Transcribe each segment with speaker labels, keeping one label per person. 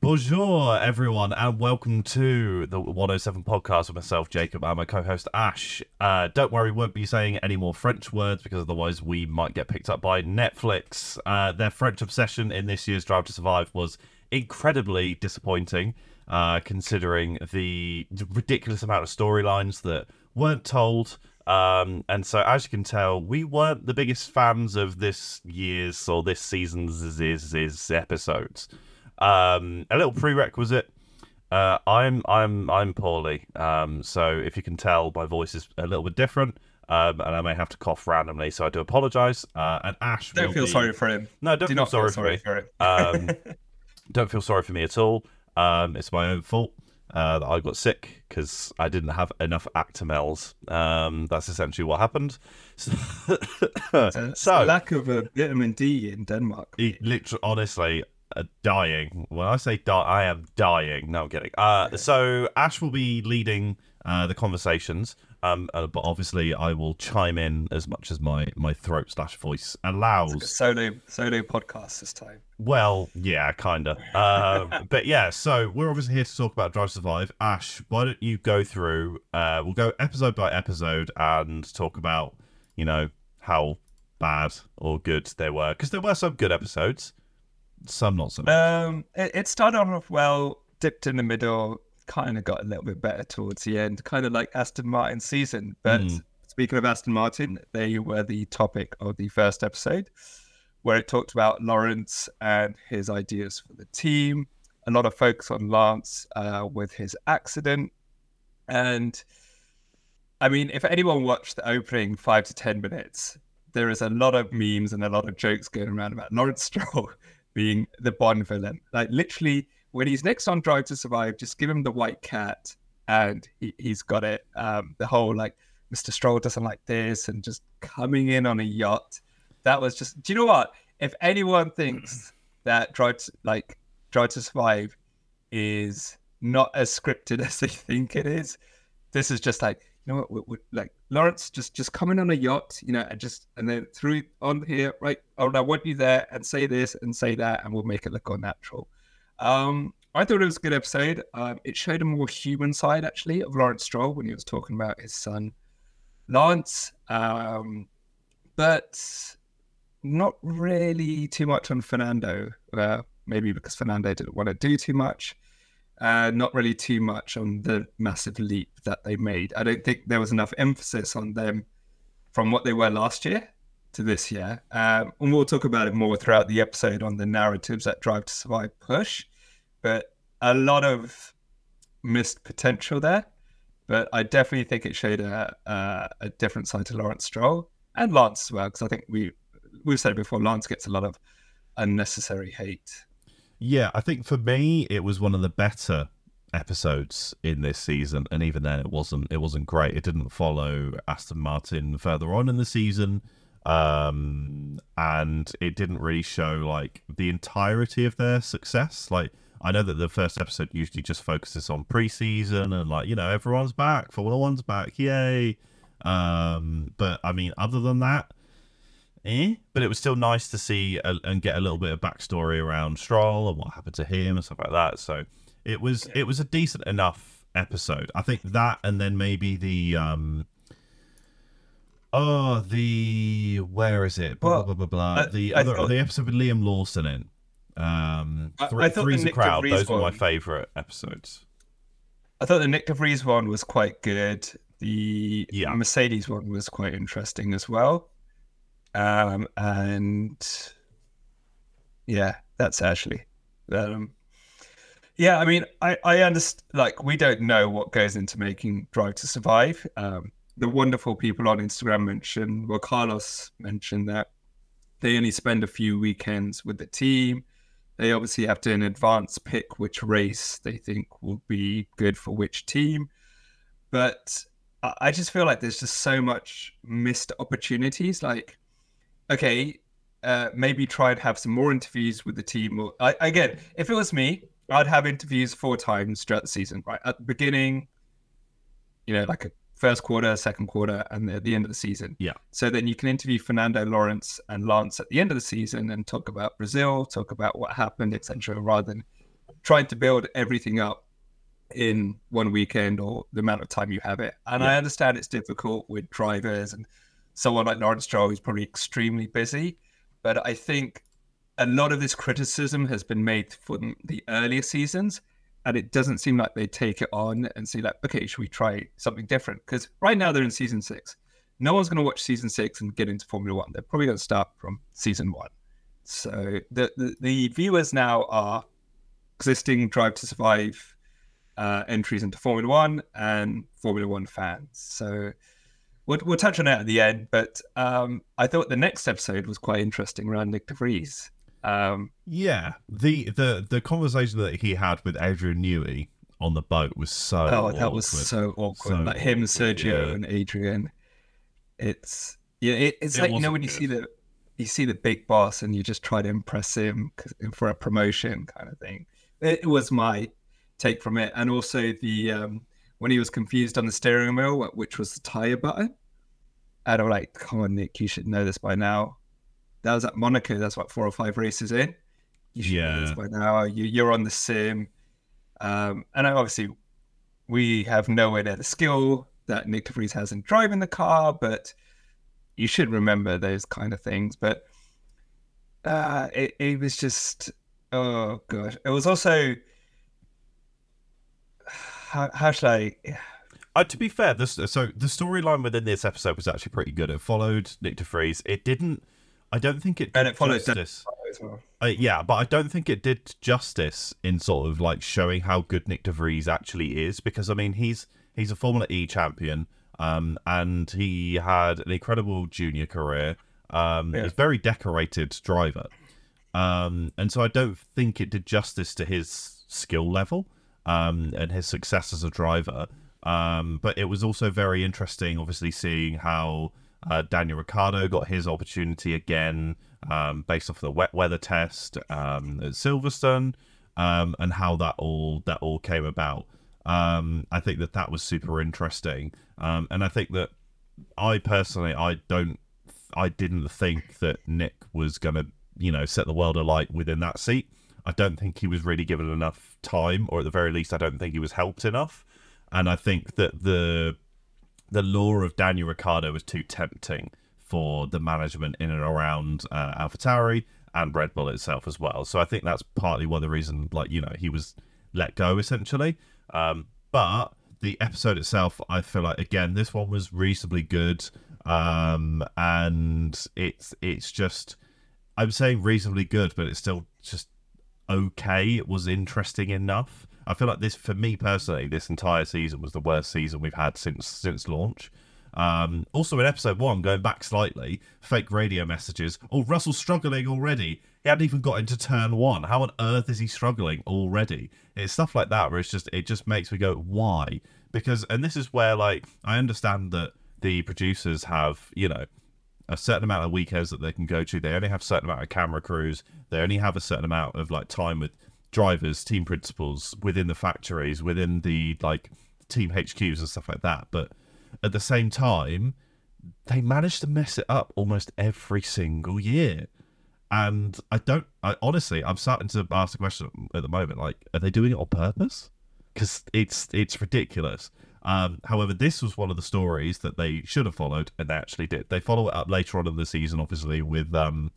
Speaker 1: Bonjour, everyone, and welcome to the 107 podcast with myself, Jacob, and my co host, Ash. Uh, don't worry, we won't be saying any more French words because otherwise we might get picked up by Netflix. Uh, their French obsession in this year's Drive to Survive was incredibly disappointing, uh, considering the ridiculous amount of storylines that weren't told. Um, and so, as you can tell, we weren't the biggest fans of this year's or this season's is, is, is episodes. Um, a little prerequisite. Uh, I'm I'm I'm poorly, um, so if you can tell, my voice is a little bit different, um, and I may have to cough randomly. So I do apologise. Uh, and Ash,
Speaker 2: don't feel
Speaker 1: be...
Speaker 2: sorry for him.
Speaker 1: No, don't
Speaker 2: do
Speaker 1: feel, sorry, feel sorry
Speaker 2: for
Speaker 1: me. um, don't feel sorry for me at all. Um, it's my own fault uh, that I got sick because I didn't have enough Actimels. Um, that's essentially what happened.
Speaker 2: so, so lack of a vitamin D in Denmark.
Speaker 1: literally, honestly, dying. When I say die, I am dying. No, I'm kidding. Uh, okay. So Ash will be leading uh, the conversations, um, uh, but obviously I will chime in as much as my my throat slash voice allows. Like
Speaker 2: solo solo podcast this time.
Speaker 1: Well, yeah, kinda. Um, but yeah, so we're obviously here to talk about Drive Survive. Ash, why don't you go through? Uh, we'll go episode by episode and talk about you know how bad or good they were because there were some good episodes some not so much.
Speaker 2: Um, it, it started off well, dipped in the middle, kind of got a little bit better towards the end, kind of like Aston Martin season. But mm. speaking of Aston Martin, they were the topic of the first episode, where it talked about Lawrence and his ideas for the team. A lot of focus on Lance uh, with his accident. And I mean, if anyone watched the opening five to 10 minutes, there is a lot of memes and a lot of jokes going around about Lawrence Stroll being the Bond villain. Like literally, when he's next on Drive to Survive, just give him the white cat and he, he's got it. Um, the whole like Mr. Stroll doesn't like this and just coming in on a yacht. That was just. Do you know what? If anyone thinks that Drive to, like Drive to Survive is not as scripted as they think it is, this is just like you know what, we, we, like Lawrence just just coming on a yacht, you know, and just and then through on here, right? Oh, I want you there and say this and say that, and we'll make it look all natural. Um, I thought it was a good episode. Um, it showed a more human side actually of Lawrence Stroll when he was talking about his son Lance, um, but not really too much on Fernando. Uh, maybe because Fernando didn't want to do too much uh, not really too much on the massive leap that they made. I don't think there was enough emphasis on them from what they were last year to this year. Um, and we'll talk about it more throughout the episode on the narratives that Drive to Survive push. But a lot of missed potential there. But I definitely think it showed a, a, a different side to Lawrence Stroll and Lance as well, because I think we we've said it before. Lance gets a lot of unnecessary hate
Speaker 1: yeah, I think for me it was one of the better episodes in this season, and even then it wasn't it wasn't great. It didn't follow Aston Martin further on in the season, um, and it didn't really show like the entirety of their success. Like I know that the first episode usually just focuses on preseason and like you know everyone's back, Formula One's back, yay. Um, but I mean, other than that, eh. But it was still nice to see a, and get a little bit of backstory around Stroll and what happened to him and stuff like that. So it was it was a decent enough episode. I think that, and then maybe the um. Oh, the where is it? Blah well, blah blah blah. blah. the other thought, the episode with Liam Lawson in. Um, th- I, I three's a crowd. Those were my favorite episodes.
Speaker 2: I thought the Nyck de Vries one was quite good. The yeah. Mercedes one was quite interesting as well. Um, and yeah, that's actually. Um, yeah, I mean, I, I understand, like, we don't know what goes into making Drive to Survive. Um, the wonderful people on Instagram mentioned, well, Carlos mentioned that they only spend a few weekends with the team. They obviously have to, in advance, pick which race they think will be good for which team. But I just feel like there's just so much missed opportunities. Like, okay, uh, maybe try and have some more interviews with the team. I, again, if it was me, I'd have interviews four times throughout the season. Right at the beginning, you know, like a first quarter, second quarter, and at the end of the season.
Speaker 1: Yeah.
Speaker 2: So then you can interview Fernando Lawrence and Lance at the end of the season and talk about Brazil, talk about what happened, etc. Rather than trying to build everything up in one weekend or the amount of time you have it. And yeah. I understand it's difficult with drivers and someone like Lawrence Stroll who's probably extremely busy. But I think a lot of this criticism has been made for the earlier seasons. And it doesn't seem like they take it on and say, like, okay, should we try something different? Because right now they're in season six. No one's going to watch season six and get into Formula One. They're probably going to start from season one. So the, the, the viewers now are existing Drive to Survive uh, entries into Formula One and Formula One fans. So we'll, we'll touch on that at the end. But um, I thought the next episode was quite interesting around Nyck de Vries. Um,
Speaker 1: yeah, the the the conversation that he had with Adrian Newey on the boat was so.
Speaker 2: Oh, awkward. that was so awkward. So like him, Sergio, yeah. and Adrian. It's yeah, it, it's it like you know when good. you see the you see the big boss and you just try to impress him for a promotion kind of thing. It, it was my take from it, and also the um, when he was confused on the steering wheel, which was the tire button. And I'm like, come on, Nick, you should know this by now. That was at Monaco. That's what four or five races in. You should yeah. know this by now. You, you're on the sim, um, and obviously, we have nowhere near the skill that Nyck de Vries has in driving the car, but you should remember those kind of things. But uh, it, it was just, oh gosh, it was also how, how should I?
Speaker 1: Uh, to be fair, this so the storyline within this episode was actually pretty good. It followed Nyck de Vries. It didn't. I don't think it
Speaker 2: and it followed
Speaker 1: justice. Well. Uh, yeah, but I don't think it did justice in sort of like showing how good Nyck de Vries actually is. Because I mean, he's he's a Formula E champion, um, and he had an incredible junior career. Um, yeah. he's a very decorated driver, um, and so I don't think it did justice to his skill level um, and his success as a driver. Um, but it was also very interesting, obviously, seeing how uh, Daniel Ricciardo got his opportunity again um, based off the wet weather test um, at Silverstone, um, and how that all that all came about. Um, I think that that was super interesting, um, and I think that I personally, I don't, I didn't think that Nick was gonna, you know, set the world alight within that seat. I don't think he was really given enough time, or at the very least, I don't think he was helped enough. And I think that the the lure of Daniel Ricciardo was too tempting for the management in and around uh, AlphaTauri and Red Bull itself as well. So I think that's partly one of the reason, like you know, he was let go essentially. Um, but the episode itself, I feel like again, this one was reasonably good, um, and it's it's just I'm saying reasonably good, but it's still just okay. It was interesting enough. I feel like this, for me personally, this entire season was the worst season we've had since since launch. Um, also, in episode one, going back slightly, fake radio messages. Oh, Russell's struggling already. He hadn't even got into turn one. How on earth is he struggling already? It's stuff like that where it's just it just makes me go, why? Because and this is where like I understand that the producers have you know a certain amount of weekends that they can go to. They only have a certain amount of camera crews. They only have a certain amount of like time with drivers, team principals within the factories, within the like team HQs and stuff like that. But at the same time, they manage to mess it up almost every single year. And I don't, I honestly, I'm starting to ask the question at the moment, like, are they doing it on purpose? Because it's it's ridiculous. Um, however, this was one of the stories that they should have followed, and they actually did. They follow it up later on in the season, obviously, with um,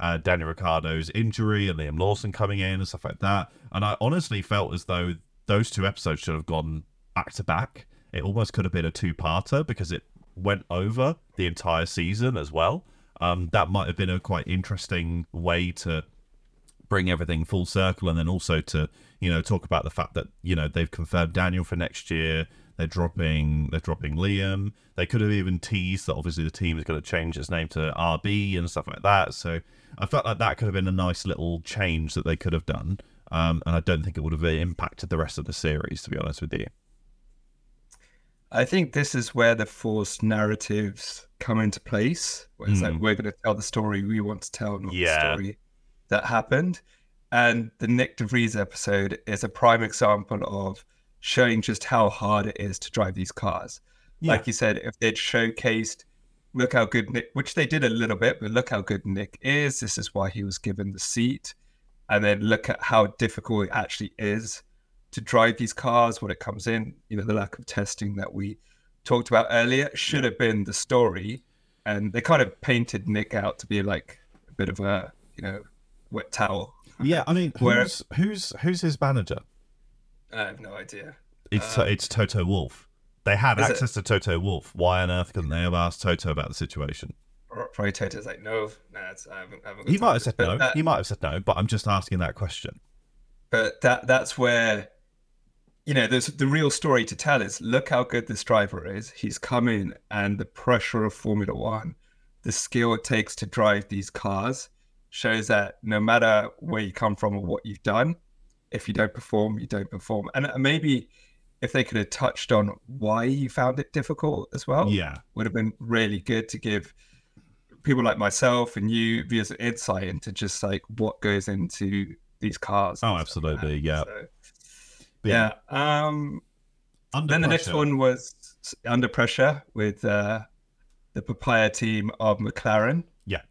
Speaker 1: uh, Daniel Ricciardo's injury and Liam Lawson coming in and stuff like that. And I honestly felt as though those two episodes should have gone back to back. It almost could have been a two-parter because it went over the entire season as well. Um, that might have been a quite interesting way to bring everything full circle, and then also to you know talk about the fact that you know they've confirmed Daniel for next year. They're dropping they're dropping Liam. They could have even teased that obviously the team is going to change its name to RB and stuff like that. So I felt like that could have been a nice little change that they could have done. Um, and I don't think it would have impacted the rest of the series, to be honest with you.
Speaker 2: I think this is where the forced narratives come into place. Where it's mm. like hmm. we're going to tell the story we want to tell, not yeah. the story that happened. And the Nyck de Vries episode is a prime example of showing just how hard it is to drive these cars. Yeah. Like you said, if they'd showcased, look how good Nick, which they did a little bit, but look how good Nick is. This is why he was given the seat. and then look at how difficult it actually is to drive these cars when it comes in. You know, the lack of testing that we talked about earlier should have been the story, and they kind of painted Nick out to be like a bit of a you know wet towel.
Speaker 1: Yeah, I mean,
Speaker 2: Where-
Speaker 1: who's who's who's his manager?
Speaker 2: I have no idea.
Speaker 1: It's um, it's Toto Wolff. They had
Speaker 2: Is it?
Speaker 1: access to Toto Wolff. Why on earth couldn't they have asked Toto about the situation?
Speaker 2: Probably Toto's like, no, nah, it's, I haven't, I haven't
Speaker 1: He might have said no.
Speaker 2: That-
Speaker 1: He might have said no, but I'm just asking that question.
Speaker 2: but that that's where you know there's the real story to tell is look how good this driver is he's come in and the pressure of formula one the skill it takes to drive these cars shows that no matter where you come from or what you've done if you don't perform you don't perform and uh, maybe if they could have touched on why you found it difficult as well
Speaker 1: Yeah,
Speaker 2: would have been really good to give people like myself and you viewers insight into just like what goes into these cars.
Speaker 1: Oh,
Speaker 2: stuff like
Speaker 1: absolutely, yeah.
Speaker 2: So,
Speaker 1: But
Speaker 2: yeah. Um,
Speaker 1: Under
Speaker 2: then the next one was under pressure with uh, the papaya team of McLaren.
Speaker 1: Yeah.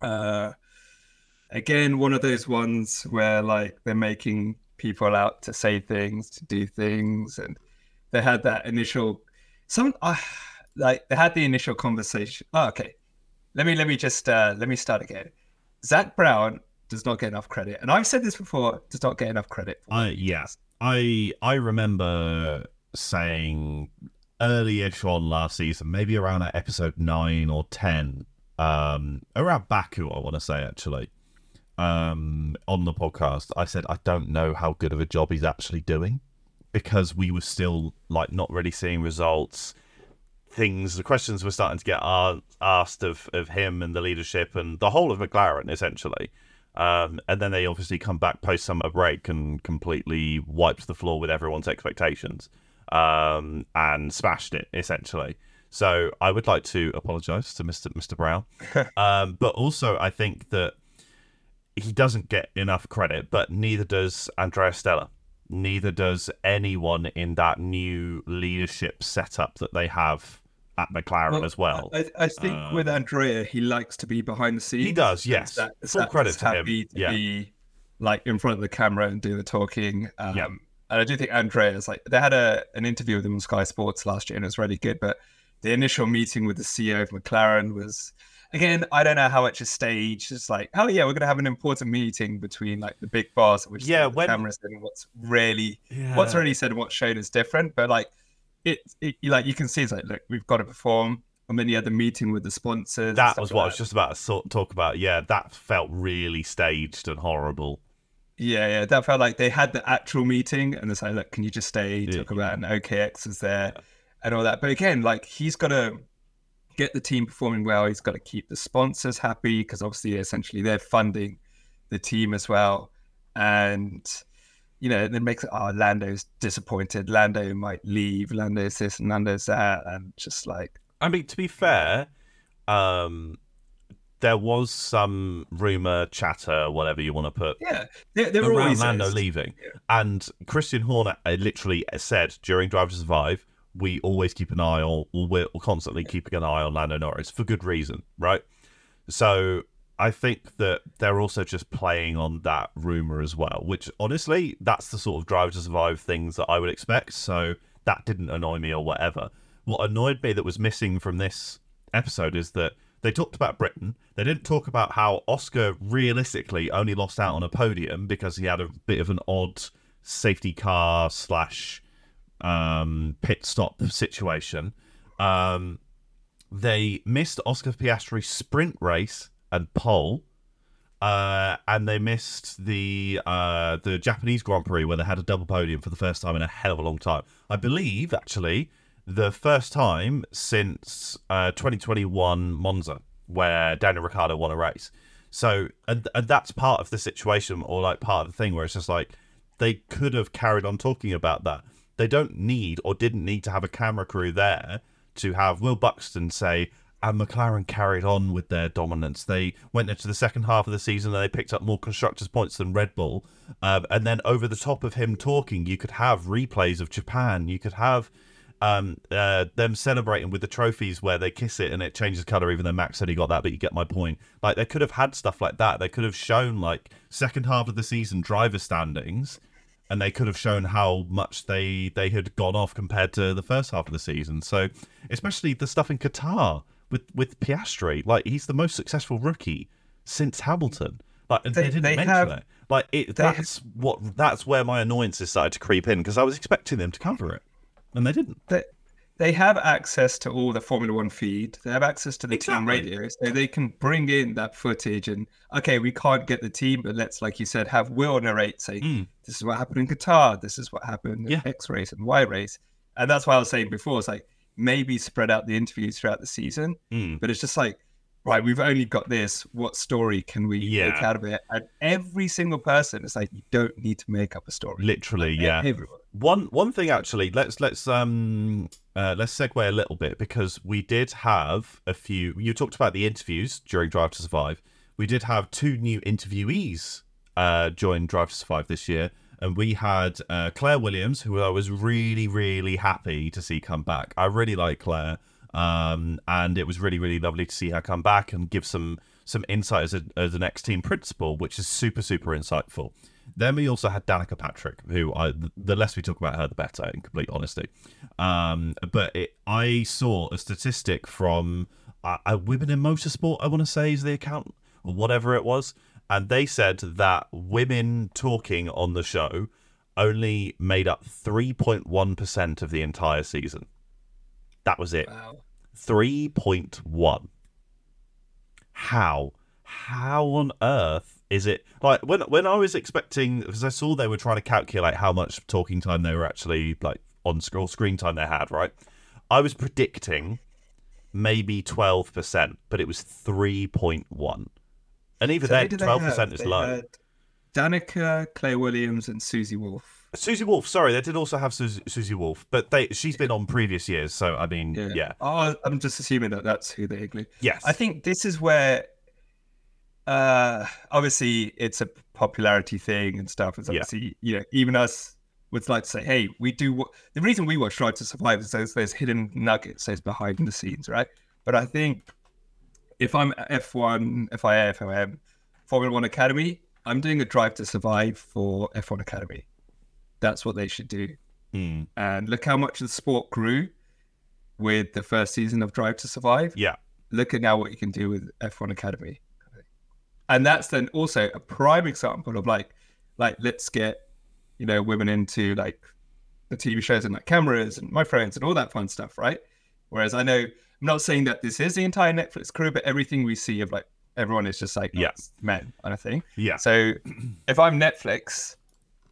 Speaker 2: Uh, again, one of those ones where like they're making people out to say things, to do things, and they had that initial some uh, like they had the initial conversation. Oh, okay, let me let me just uh, let me start again. Zak Brown does not get enough credit, and I've said this before. Does not get enough credit.
Speaker 1: I yeah, I I remember saying early-ish on last season, maybe around episode nine or ten, um, around Baku, I want to say actually, um, on the podcast, I said I don't know how good of a job he's actually doing because we were still like not really seeing results. Things, the questions were starting to get asked of of him and the leadership and the whole of McLaren essentially. Um, and then they obviously come back post summer break and completely wiped the floor with everyone's expectations um, and smashed it essentially. So I would like to apologise to Mr. Mr. Brown, um, but also I think that he doesn't get enough credit, but neither does Andrea Stella. Neither does anyone in that new leadership setup that they have at McLaren as well.
Speaker 2: I, I think
Speaker 1: Uh,
Speaker 2: with Andrea, he likes to be behind the scenes.
Speaker 1: He does, yes.
Speaker 2: Zak-
Speaker 1: Full
Speaker 2: Zak
Speaker 1: credit to him,
Speaker 2: To
Speaker 1: yeah.
Speaker 2: be like in front of the camera and do the talking. Um,
Speaker 1: Yeah.
Speaker 2: And I do think Andrea is like they had a an interview with him on Sky Sports last year, and it was really good. But the initial meeting with the CEO of McLaren was. Again, I don't know how much is staged. It's like, oh yeah, we're gonna have an important meeting between like the big boss, which
Speaker 1: Yeah, when-
Speaker 2: cameras and what's really
Speaker 1: Yeah.
Speaker 2: what's really said and what's shown is different, but like it, it like you can see it's like look, we've got to perform. And then you had the meeting with the sponsors.
Speaker 1: that was
Speaker 2: like
Speaker 1: what I was just about to talk about. Yeah, that felt really staged and horrible.
Speaker 2: Yeah, yeah, that felt like they had the actual meeting and it's like, look, can you just stay,
Speaker 1: Yeah.
Speaker 2: talk about an OKX is there and all that. But again, like he's got to get the team performing well. He's got to keep the sponsors happy because obviously, essentially, they're funding the team as well. And you know, it makes oh, Lando's disappointed. Lando might leave. Lando's this and Lando's that, and just like,
Speaker 1: I mean, to be fair, um, there was some rumor, chatter, whatever you want to put,
Speaker 2: yeah, there, there
Speaker 1: around
Speaker 2: always
Speaker 1: Lando
Speaker 2: is.
Speaker 1: leaving. And Christian Horner uh, literally said during Drive to Survive, we always keep an eye on, we're constantly keeping an eye on Lando Norris for good reason, right? So I think that they're also just playing on that rumor as well, which honestly, that's the sort of Drive to Survive things that I would expect. So that didn't annoy me or whatever. What annoyed me that was missing from this episode is that they talked about Britain. They didn't talk about how Oscar realistically only lost out on a podium because he had a bit of an odd safety car slash um, pit stop situation. Um, they missed Oscar Piastri's sprint race and pole. Uh, and they missed the uh, the Japanese Grand Prix where they had a double podium for the first time in a hell of a long time. I believe actually the first time since uh, 2021 Monza where Daniel Ricciardo won a race. So and, and that's part of the situation or like part of the thing where it's just like they could have carried on talking about that. They don't need or didn't need to have a camera crew there to have Will Buxton say, and McLaren carried on with their dominance. They went into the second half of the season and they picked up more constructors' points than Red Bull. Um, and then over the top of him talking, you could have replays of Japan. You could have um, uh, them celebrating with the trophies where they kiss it and it changes color, even though Max said he got that, but you get my point. Like they could have had stuff like that. They could have shown like second half of the season driver standings, and they could have shown how much they they had gone off compared to the first half of the season. So especially the stuff in Qatar with with Piastri, like he's the most successful rookie since Hamilton. Like they, they didn't they mention have, it. Like it, that's have, what that's where my annoyances started to creep in because I was expecting them to cover it and they didn't.
Speaker 2: They, they have access to all the Formula One feed. They have access to the exactly. team radio, so they can bring in that footage. And okay, we can't get the team, but let's, like you said, have Will narrate, say, mm. "This is what happened in Qatar. This is what happened in X race and Y race." And that's why I was saying before. It's like maybe spread out the interviews throughout the season, mm. but it's just like right, we've only got this. What story can we yeah. make out of it? And every single person, it's like you don't need to make up a story.
Speaker 1: Literally, like, yeah. Everyone. One one thing actually, let's let's um uh, let's segue a little bit because we did have a few. You talked about the interviews during Drive to Survive. We did have two new interviewees uh, join Drive to Survive this year, and we had uh, Claire Williams, who I was really really happy to see come back. I really like Claire. Um, and it was really, really lovely to see her come back and give some some insight as, a, as an ex team principal, which is super, super insightful. Then we also had Danica Patrick, who I, the less we talk about her, the better, in complete honesty. Um, but it, I saw a statistic from uh, a Women in Motorsport, I want to say is the account, or whatever it was. And they said that women talking on the show only made up 3.1% of the entire season. That was it. Wow. 3.1. How? How on earth is it like when when I was expecting because I saw they were trying to calculate how much talking time they were actually like on scroll screen time they had, right? I was predicting maybe 12%, but it was 3.1. And even so then, 12% is low.
Speaker 2: Danica, Claire Williams, and Susie Wolff.
Speaker 1: Susie Wolff, sorry, they did also have Susie, Susie Wolff, but they she's been on previous years, so I mean, yeah. yeah.
Speaker 2: Oh, I'm just assuming that that's who they include.
Speaker 1: Yes,
Speaker 2: I think this is where, uh, obviously it's a popularity thing and stuff. It's obviously yeah. you know even us would like to say, hey, we do. What... The reason we watch Drive to Survive is there's, there's hidden nuggets, there's behind the scenes, right? But I think if I'm F1, FIA, FOM, Formula One Academy, I'm doing a Drive to Survive for F1 Academy that's what they should do.
Speaker 1: Mm.
Speaker 2: And look how much the sport grew with the first season of Drive to Survive.
Speaker 1: Yeah.
Speaker 2: Look at now what you can do with F1 Academy. And that's then also a prime example of like, like let's get, you know, women into like the TV shows and like cameras and my friends and all that fun stuff, right? Whereas I know I'm not saying that this is the entire Netflix crew, but everything we see of like everyone is just like
Speaker 1: yeah.
Speaker 2: men kind of thing.
Speaker 1: Yeah.
Speaker 2: So if I'm Netflix,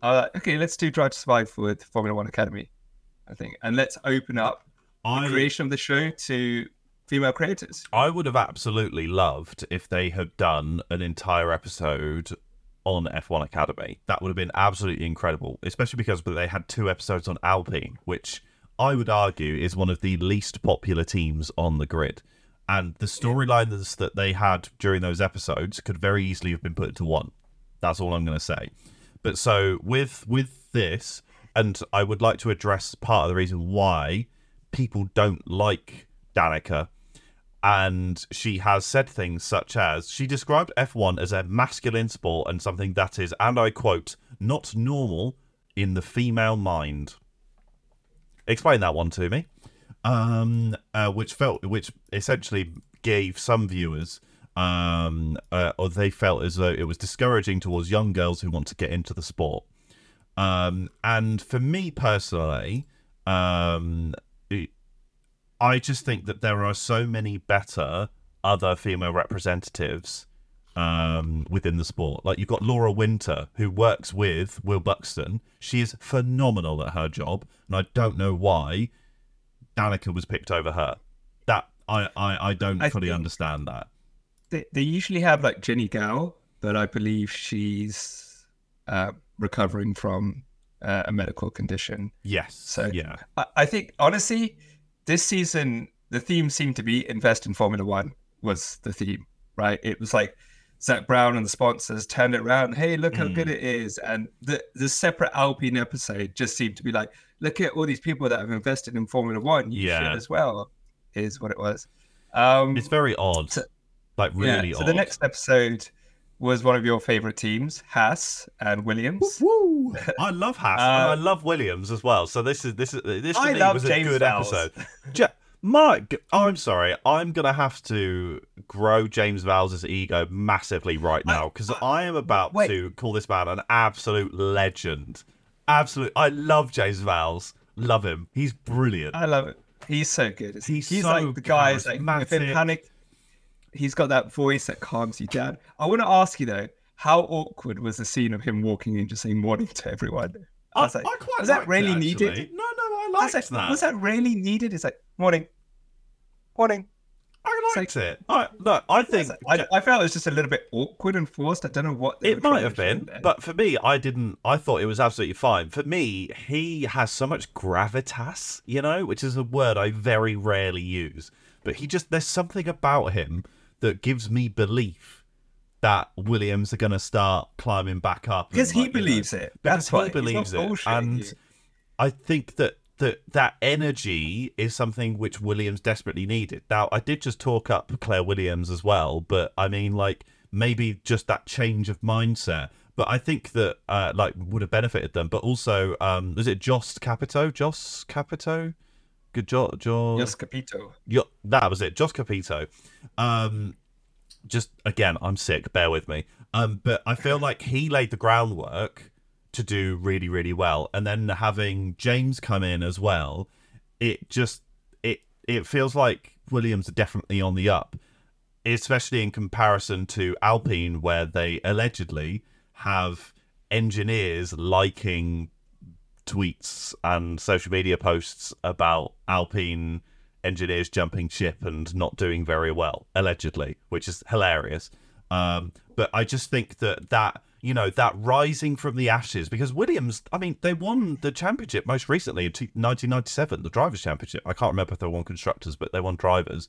Speaker 2: uh, okay, let's do Drive to Survive with Formula One Academy, I think, and let's open up I, the creation of the show to female creators.
Speaker 1: I would have absolutely loved if they had done an entire episode on F1 Academy. That would have been absolutely incredible, especially because they had two episodes on Alpine, which I would argue is one of the least popular teams on the grid. And the storylines that they had during those episodes could very easily have been put into one. That's all I'm going to say. But so with with this, and I would like to address part of the reason why people don't like Danica. And she has said things such as she described F1 as a masculine sport and something that is, and I quote, not normal in the female mind. Explain that one to me. Um, uh, which felt, which essentially gave some viewers um, uh, or they felt as though it was discouraging towards young girls who want to get into the sport. Um, and for me personally, um, it, I just think that there are so many better other female representatives um, within the sport. Like you've got Laura Winter, who works with Will Buxton. She is phenomenal at her job, and I don't know why Danica was picked over her. That I I, I don't I fully think, understand that
Speaker 2: they, they usually have like Jennie Gow, but I believe she's uh, recovering from uh, a medical condition.
Speaker 1: Yes.
Speaker 2: So
Speaker 1: yeah,
Speaker 2: I, I, think honestly, this season the theme seemed to be invest in Formula One was the theme, right? It was like Zak Brown and the sponsors turned it around. Hey, look how
Speaker 1: Mm.
Speaker 2: good it is. And the the separate Alpine episode just seemed to be like, look at all these people that have invested in Formula One. You
Speaker 1: Yeah.
Speaker 2: should as well. Is what it was. Um,
Speaker 1: It's very odd.
Speaker 2: So-
Speaker 1: like really
Speaker 2: yeah.
Speaker 1: odd.
Speaker 2: So the next episode was one of your favorite teams, Haas and Williams.
Speaker 1: Woo! I love Haas and
Speaker 2: Uh,
Speaker 1: I love Williams as well. So this is this is this to
Speaker 2: I
Speaker 1: me was a good
Speaker 2: Vowles.
Speaker 1: episode. Ja- Mike, I'm sorry. I'm gonna have to grow James Vowles' ego massively right now because I, am about
Speaker 2: wait.
Speaker 1: to call this man an absolute legend. Absolute. I love James Vowles. Love him. He's brilliant.
Speaker 2: I love it. He's so good.
Speaker 1: He's
Speaker 2: He's
Speaker 1: so
Speaker 2: like the guy is like if in panic, he's got that voice that calms you down. I want to ask you though, how awkward was the scene of him walking in just saying morning to everyone? I was like,
Speaker 1: quite
Speaker 2: was that
Speaker 1: liked
Speaker 2: really
Speaker 1: it,
Speaker 2: needed?
Speaker 1: No, no, I
Speaker 2: I was like,
Speaker 1: that.
Speaker 2: was that really needed? It's like morning, morning.
Speaker 1: I liked it. I, no, I think
Speaker 2: I, I felt it was just a little bit awkward and forced. I don't know what
Speaker 1: It might have been, but for me, I didn't. I thought it was absolutely fine. For me, he has so much gravitas, you know, which is a word I very rarely use. But he just, there's something about him that gives me belief that Williams are going to start climbing back up.
Speaker 2: because he
Speaker 1: like, you know,
Speaker 2: believes it. That's
Speaker 1: he
Speaker 2: why not
Speaker 1: believes it, and
Speaker 2: you.
Speaker 1: I think that that that energy is something which Williams desperately needed. Now, I did just talk up Claire Williams as well, but I mean, like maybe just that change of mindset. But I think that uh, like would have benefited them. But also, um, is it Jost Capito? Jost Capito? Good job, Joss.
Speaker 2: Yes, Capito.
Speaker 1: Yeah, that was it. Jost Capito. Um, just again, I'm sick. Bear with me. Um, but I feel like he laid the groundwork to do really, really well, and then having James come in as well, it just it it feels like Williams are definitely on the up, especially in comparison to Alpine, where they allegedly have engineers liking tweets and social media posts about Alpine engineers jumping ship and not doing very well, allegedly, which is hilarious. Um, but I just think that that you know that rising from the ashes because Williams, I mean, they won the championship most recently in t- 1997, the drivers' championship. I can't remember if they won constructors, but they won drivers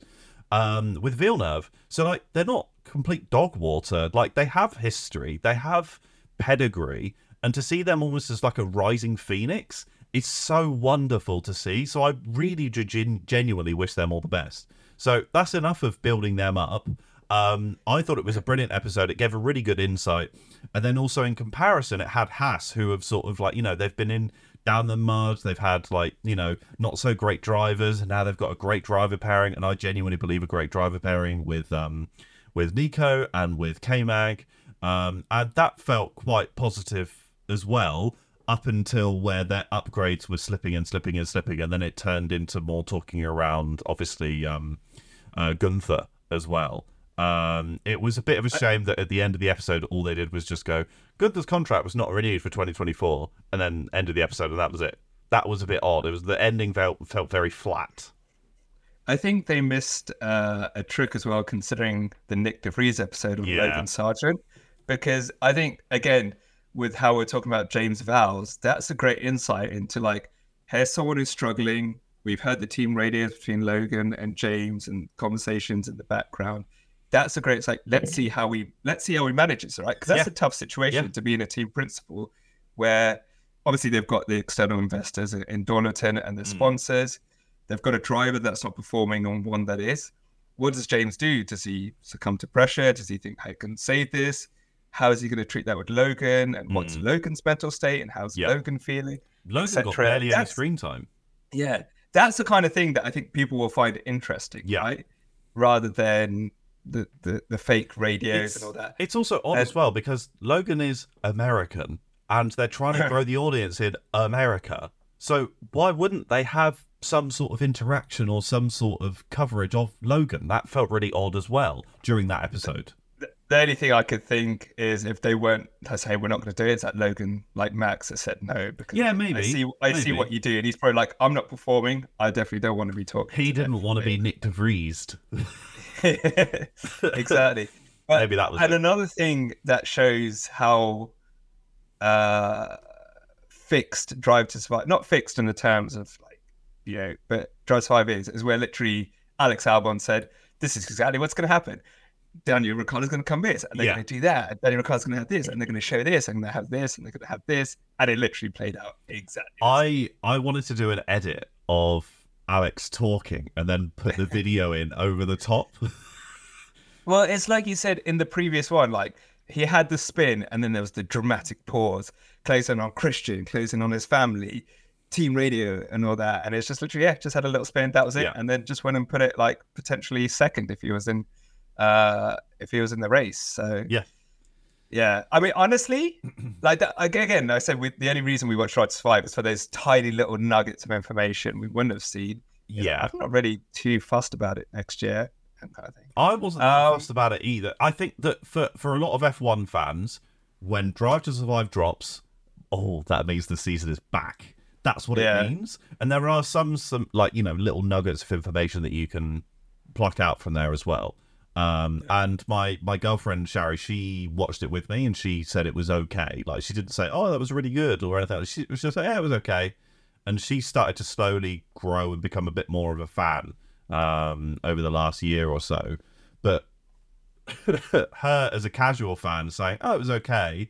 Speaker 1: um, with Villeneuve. So like they're not complete dog water. Like they have history, they have pedigree, and to see them almost as like a rising phoenix is so wonderful to see. So I really gen- genuinely wish them all the best. So that's enough of building them up. Um, I thought it was a brilliant episode. It gave a really good insight, and then also in comparison, it had Haas, who have sort of like you know they've been in down the mud. They've had like you know not so great drivers, and now they've got a great driver pairing. And I genuinely believe a great driver pairing with um with Nico and with K Mag, um, and that felt quite positive as well. Up until where their upgrades were slipping and slipping and slipping, and then it turned into more talking around, obviously, um, uh, Gunther as well. Um, it was a bit of a shame that at the end of the episode, all they did was just go, Gunther's contract was not renewed for 2024, and then end of the episode, and that was it. That was a bit odd. It was the ending felt felt very flat.
Speaker 2: I think they missed uh, a trick as well, considering the Nyck de Vries episode of
Speaker 1: Yeah.
Speaker 2: Logan Sargent. Because I think, again, with how we're talking about James Vowles, that's a great insight into like, here's someone who's struggling. We've heard the team radios between Logan and James and conversations in the background. That's a great. It's like let's see how we let's see how we manage this, right? Because that's
Speaker 1: Yeah.
Speaker 2: a tough situation
Speaker 1: Yeah.
Speaker 2: to be in a team principal, where obviously they've got the external investors in- in Dorilton and the
Speaker 1: Mm.
Speaker 2: sponsors. They've got a driver that's not performing on one that is. What does James do? Does he succumb to pressure? Does he think I can save this? How is he going to treat that with Logan? And what's
Speaker 1: Mm.
Speaker 2: Logan's mental state? And how's
Speaker 1: Yeah.
Speaker 2: Logan feeling?
Speaker 1: Logan got barely any screen time.
Speaker 2: Yeah, that's the kind of thing that I think people will find interesting,
Speaker 1: Yeah.
Speaker 2: right? Rather than the, the, the fake radios
Speaker 1: It's,
Speaker 2: and all that.
Speaker 1: it's also odd
Speaker 2: Uh,
Speaker 1: as well because Logan is American and they're trying to grow the audience in America. So why wouldn't they have some sort of interaction or some sort of coverage of Logan? That felt really odd as well during that episode.
Speaker 2: The, only thing I could think is if they weren't, I say we're not going to do it. It's that Logan, like Max, has said no because
Speaker 1: Yeah,
Speaker 2: I
Speaker 1: maybe.
Speaker 2: see, I see what you do, and he's probably like, I'm not performing. I definitely don't want to be talking.
Speaker 1: He didn't want to be.
Speaker 2: Nyck
Speaker 1: de Vries.
Speaker 2: exactly. But,
Speaker 1: Maybe that was
Speaker 2: and
Speaker 1: it.
Speaker 2: another thing that shows how uh, fixed Drive to Survive, not fixed in the terms of like, you know, but Drive to Survive is, is where literally Alex Albon said, this is exactly what's going to happen. Daniel Ricciardo's going to come this, and they're
Speaker 1: Yeah.
Speaker 2: going to do that. And Daniel Ricciardo's going to have this, and they're going to show this, and they have this, and they're going to have this, and it literally played out exactly.
Speaker 1: I I wanted to do an edit of Alex talking and then put the video in over the top.
Speaker 2: Well, it's like you said in the previous one, like he had the spin and then there was the dramatic pause, closing on Christian, closing on his family, team radio and all that. And it's just literally, yeah, just had a little spin, that was it.
Speaker 1: Yeah.
Speaker 2: And then just went and put it like potentially second if he was in uh if he was in the race. So
Speaker 1: Yeah.
Speaker 2: Yeah. I mean honestly, like that again, I said we, the only reason we watch Drive to Survive is for those tiny little nuggets of information we wouldn't have seen. You know,
Speaker 1: yeah.
Speaker 2: I'm not really too fussed about it next year. Kind of.
Speaker 1: I wasn't
Speaker 2: Um,
Speaker 1: fussed about it either. I think that for for a lot of F1 fans, when Drive to Survive drops, oh, that means the season is back. That's what
Speaker 2: Yeah.
Speaker 1: it means. And there are some some like you know little nuggets of information that you can pluck out from there as well. Um, and my my girlfriend Shari, she watched it with me, and she said it was okay. Like she didn't say, "Oh, that was really good" or anything. She was just like, "Yeah, it was okay." And she started to slowly grow and become a bit more of a fan um, over the last year or so. But her as a casual fan saying, "Oh, it was okay,"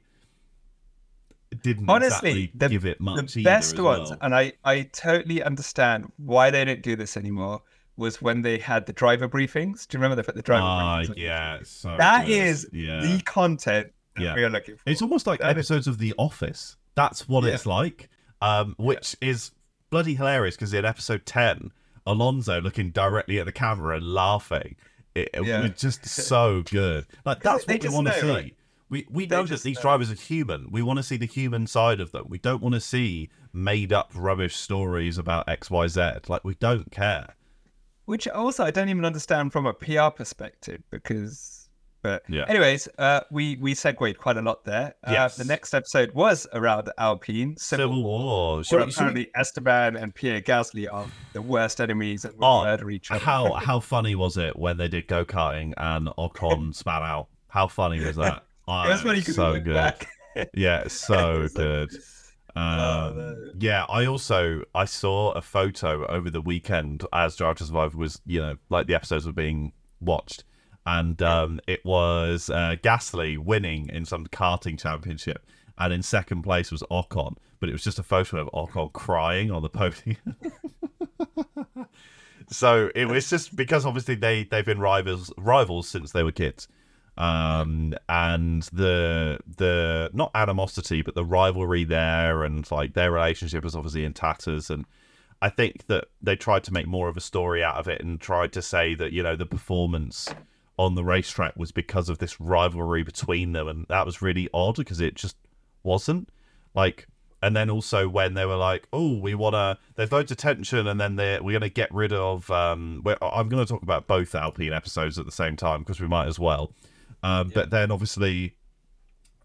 Speaker 1: didn't
Speaker 2: Honestly,
Speaker 1: exactly
Speaker 2: the-
Speaker 1: give it much.
Speaker 2: the best ones,
Speaker 1: well.
Speaker 2: and I, I totally understand why they don't do this anymore, was when they had the driver briefings. Do you remember they put the driver
Speaker 1: Ah,
Speaker 2: briefings?
Speaker 1: yeah, so
Speaker 2: That
Speaker 1: good.
Speaker 2: is
Speaker 1: yeah.
Speaker 2: the content that
Speaker 1: Yeah.
Speaker 2: we are looking for.
Speaker 1: It's almost like
Speaker 2: That is-
Speaker 1: episodes of The Office. That's what
Speaker 2: Yeah.
Speaker 1: it's like, um, which is bloody hilarious because in episode 10, Alonso looking directly at the camera and laughing. It, it
Speaker 2: Yeah.
Speaker 1: was just so good. Like, that's
Speaker 2: they
Speaker 1: what we want to see.
Speaker 2: right?
Speaker 1: We, we know that
Speaker 2: just
Speaker 1: these
Speaker 2: know.
Speaker 1: drivers are human. We want to see the human side of them. We don't want to see made up rubbish stories about XYZ. Like, we don't care.
Speaker 2: Which also I don't even understand from a PR perspective because. But
Speaker 1: Yeah.
Speaker 2: anyways, uh, we we segued quite a lot there. Uh,
Speaker 1: Yes.
Speaker 2: The next episode was around Alpine.
Speaker 1: Civil War. Should
Speaker 2: where
Speaker 1: we-
Speaker 2: apparently Esteban and Pierre Gasly are the worst enemies and
Speaker 1: Oh,
Speaker 2: murder each other.
Speaker 1: how how funny was it when they did go karting and Ocon spat out? How funny was that? Oh,
Speaker 2: It was funny
Speaker 1: so good.
Speaker 2: back.
Speaker 1: Yeah, so good. Um,
Speaker 2: no.
Speaker 1: yeah, I also I saw a photo over the weekend as Drive to Survive was you know like the episodes were being watched, and um, it was uh, Gasly winning in some karting championship, and in second place was Ocon, but it was just a photo of Ocon crying on the podium. so it was just because obviously they they've been rivals rivals since they were kids um and the the not animosity but the rivalry there and like their relationship is obviously in tatters. And i think that they tried to make more of a story out of it and tried to say that you know the performance on the racetrack was because of this rivalry between them. And that was really odd because it just wasn't. Like and then also when they were like oh we want to there's loads of tension and then they're we're going to get rid of um i'm going to talk about both alpine episodes at the same time because we might as well um but then obviously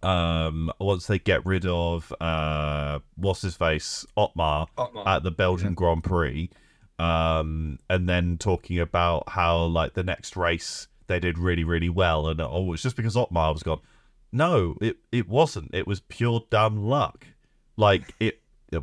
Speaker 1: um once they get rid of uh what's his face? Otmar
Speaker 2: Otmar.
Speaker 1: at the belgian grand prix. Um and then talking about how like the next race they did really really well. And oh it's just because otmar was gone. No it it wasn't. It was pure dumb luck. Like it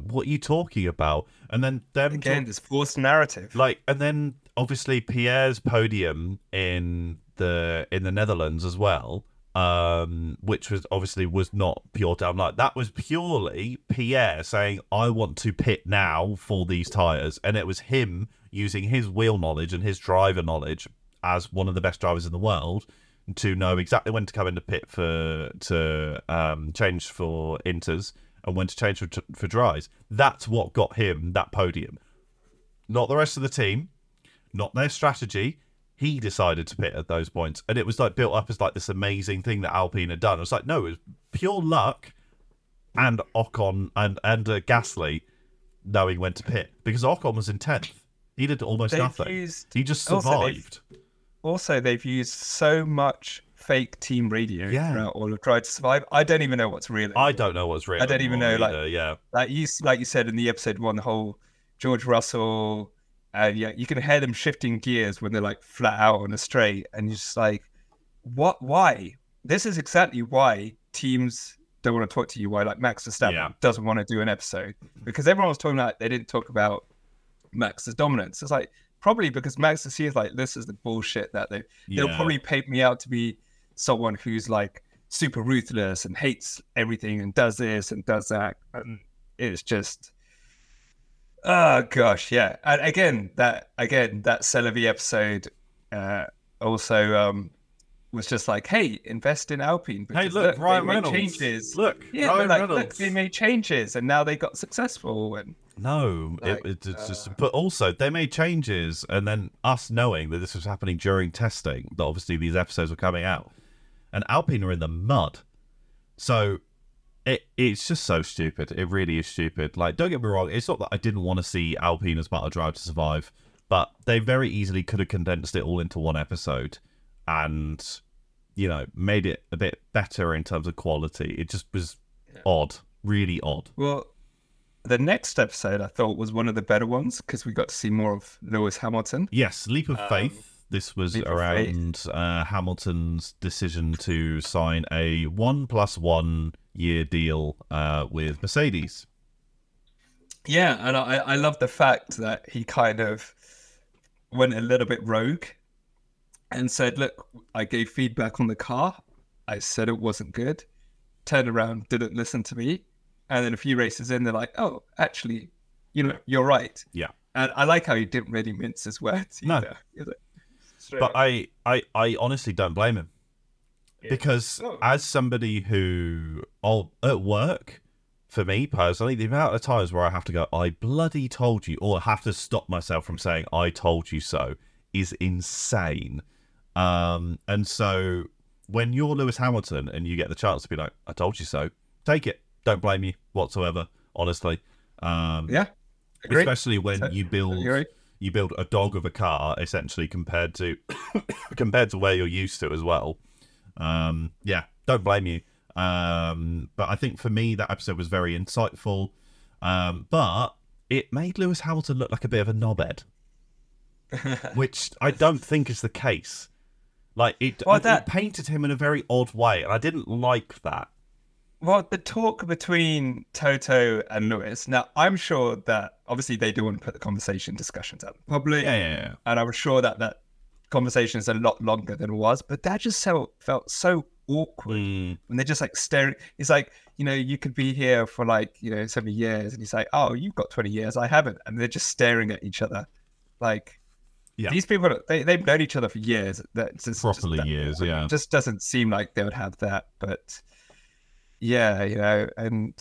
Speaker 1: what are you talking about? And then them
Speaker 2: Again,
Speaker 1: talk-
Speaker 2: this forced narrative.
Speaker 1: like and then obviously Pierre's podium in the in the Netherlands as well um which was obviously was not pure down like that was purely Pierre saying I want to pit now for these tires and it was him using his wheel knowledge and his driver knowledge as one of the best drivers in the world to know exactly when to come into pit for to um change for inters and when to change for, for dries. That's what got him that podium. Not the rest of the team, not their strategy. He decided to pit at those points, and it was like built up as like this amazing thing that Alpine had done. It was like no, it was pure luck, and Ocon and and uh, Gasly knowing when to pit because Ocon was in tenth. He did almost
Speaker 2: They've
Speaker 1: nothing.
Speaker 2: used-
Speaker 1: he just
Speaker 2: also they've-
Speaker 1: survived.
Speaker 2: Also, they've used so much fake team radio
Speaker 1: Yeah.
Speaker 2: throughout all of Drive to Survive. I don't even know what's real.
Speaker 1: I don't know what's real.
Speaker 2: I don't even know,
Speaker 1: anymore
Speaker 2: like-
Speaker 1: yeah,
Speaker 2: like you like you said in the episode one, the whole George Russell, and yeah, you can hear them shifting gears when they're like flat out on a straight, and you're just like, what? Why? This is exactly why teams don't want to talk to you. Why like Max Verstappen
Speaker 1: Yeah.
Speaker 2: doesn't want to do an episode because everyone was talking about they didn't talk about Max's dominance. It's like probably because Max sees like this is the bullshit that they they'll probably paint me out to be someone who's like super ruthless and hates everything and does this and does that and it's just oh gosh yeah and again that again that Celebi episode uh also um was just like hey invest in Alpine Because, Hey,
Speaker 1: look,
Speaker 2: they
Speaker 1: Ryan
Speaker 2: made
Speaker 1: Reynolds.
Speaker 2: changes
Speaker 1: Look,
Speaker 2: yeah
Speaker 1: Ryan
Speaker 2: like
Speaker 1: Reynolds.
Speaker 2: look they made changes and now they got successful and
Speaker 1: No,
Speaker 2: Like,
Speaker 1: it, it's just.
Speaker 2: uh,
Speaker 1: But also, they made changes, and then us knowing that this was happening during testing, that obviously these episodes were coming out, and Alpine are in the mud. So, it it's just so stupid. It really is stupid. Like, don't get me wrong. It's not that I didn't want to see Alpine as part of Drive to Survive, but they very easily could have condensed it all into one episode, and you know, made it a bit better in terms of quality. It just was odd, really odd.
Speaker 2: Well, the next episode I thought was one of the better ones because we got to see more of Lewis Hamilton.
Speaker 1: Yes, leap of
Speaker 2: Um,
Speaker 1: faith. This was around uh, Hamilton's decision to sign a one plus one year deal uh, with Mercedes.
Speaker 2: Yeah, and I, I love the fact that he kind of went a little bit rogue and said, Look, I gave feedback on the car. I said it wasn't good. Turned around, didn't listen to me. And then a few races in, they're like, Oh, actually, you know, you're right.
Speaker 1: Yeah.
Speaker 2: And I like how he didn't really mince his words.
Speaker 1: No.
Speaker 2: either. He was like, straight
Speaker 1: But
Speaker 2: up.
Speaker 1: I, I, I honestly don't blame him
Speaker 2: Yeah.
Speaker 1: because
Speaker 2: No.
Speaker 1: as somebody who, oh, at work, for me personally, the amount of times where I have to go, I bloody told you, or have to stop myself from saying, I told you so, is insane. Um, and so when you're Lewis Hamilton and you get the chance to be like, I told you so, take it. Don't blame you whatsoever, honestly. Um,
Speaker 2: Yeah. Agree.
Speaker 1: especially when
Speaker 2: So-
Speaker 1: you build
Speaker 2: Agree.
Speaker 1: You build a dog of a car essentially compared to compared to where you're used to as well. Um, yeah, don't blame you. Um, but I think for me that episode was very insightful. Um, but it made Lewis Hamilton look like a bit of a knobhead, which I don't think is the case. Like it,
Speaker 2: Well,
Speaker 1: it painted him in a very odd way, and I didn't like that.
Speaker 2: Well, the talk between Toto and Lewis. Now, I'm sure that obviously they do want to put the conversation discussions out public,
Speaker 1: Yeah, yeah, yeah.
Speaker 2: and I was sure that that conversation is a lot longer than it was. But that just felt felt so awkward
Speaker 1: Mm,
Speaker 2: when they're just like staring. It's like you know you could be here for like you know so many years, and he's like, "Oh, you've got 20 years, I haven't," and they're just staring at each other, like.
Speaker 1: Yeah.
Speaker 2: These people, they, they've known each other for years. That just,
Speaker 1: Properly
Speaker 2: just, that-
Speaker 1: years, yeah.
Speaker 2: It just doesn't seem like they would have that. But yeah, you know, and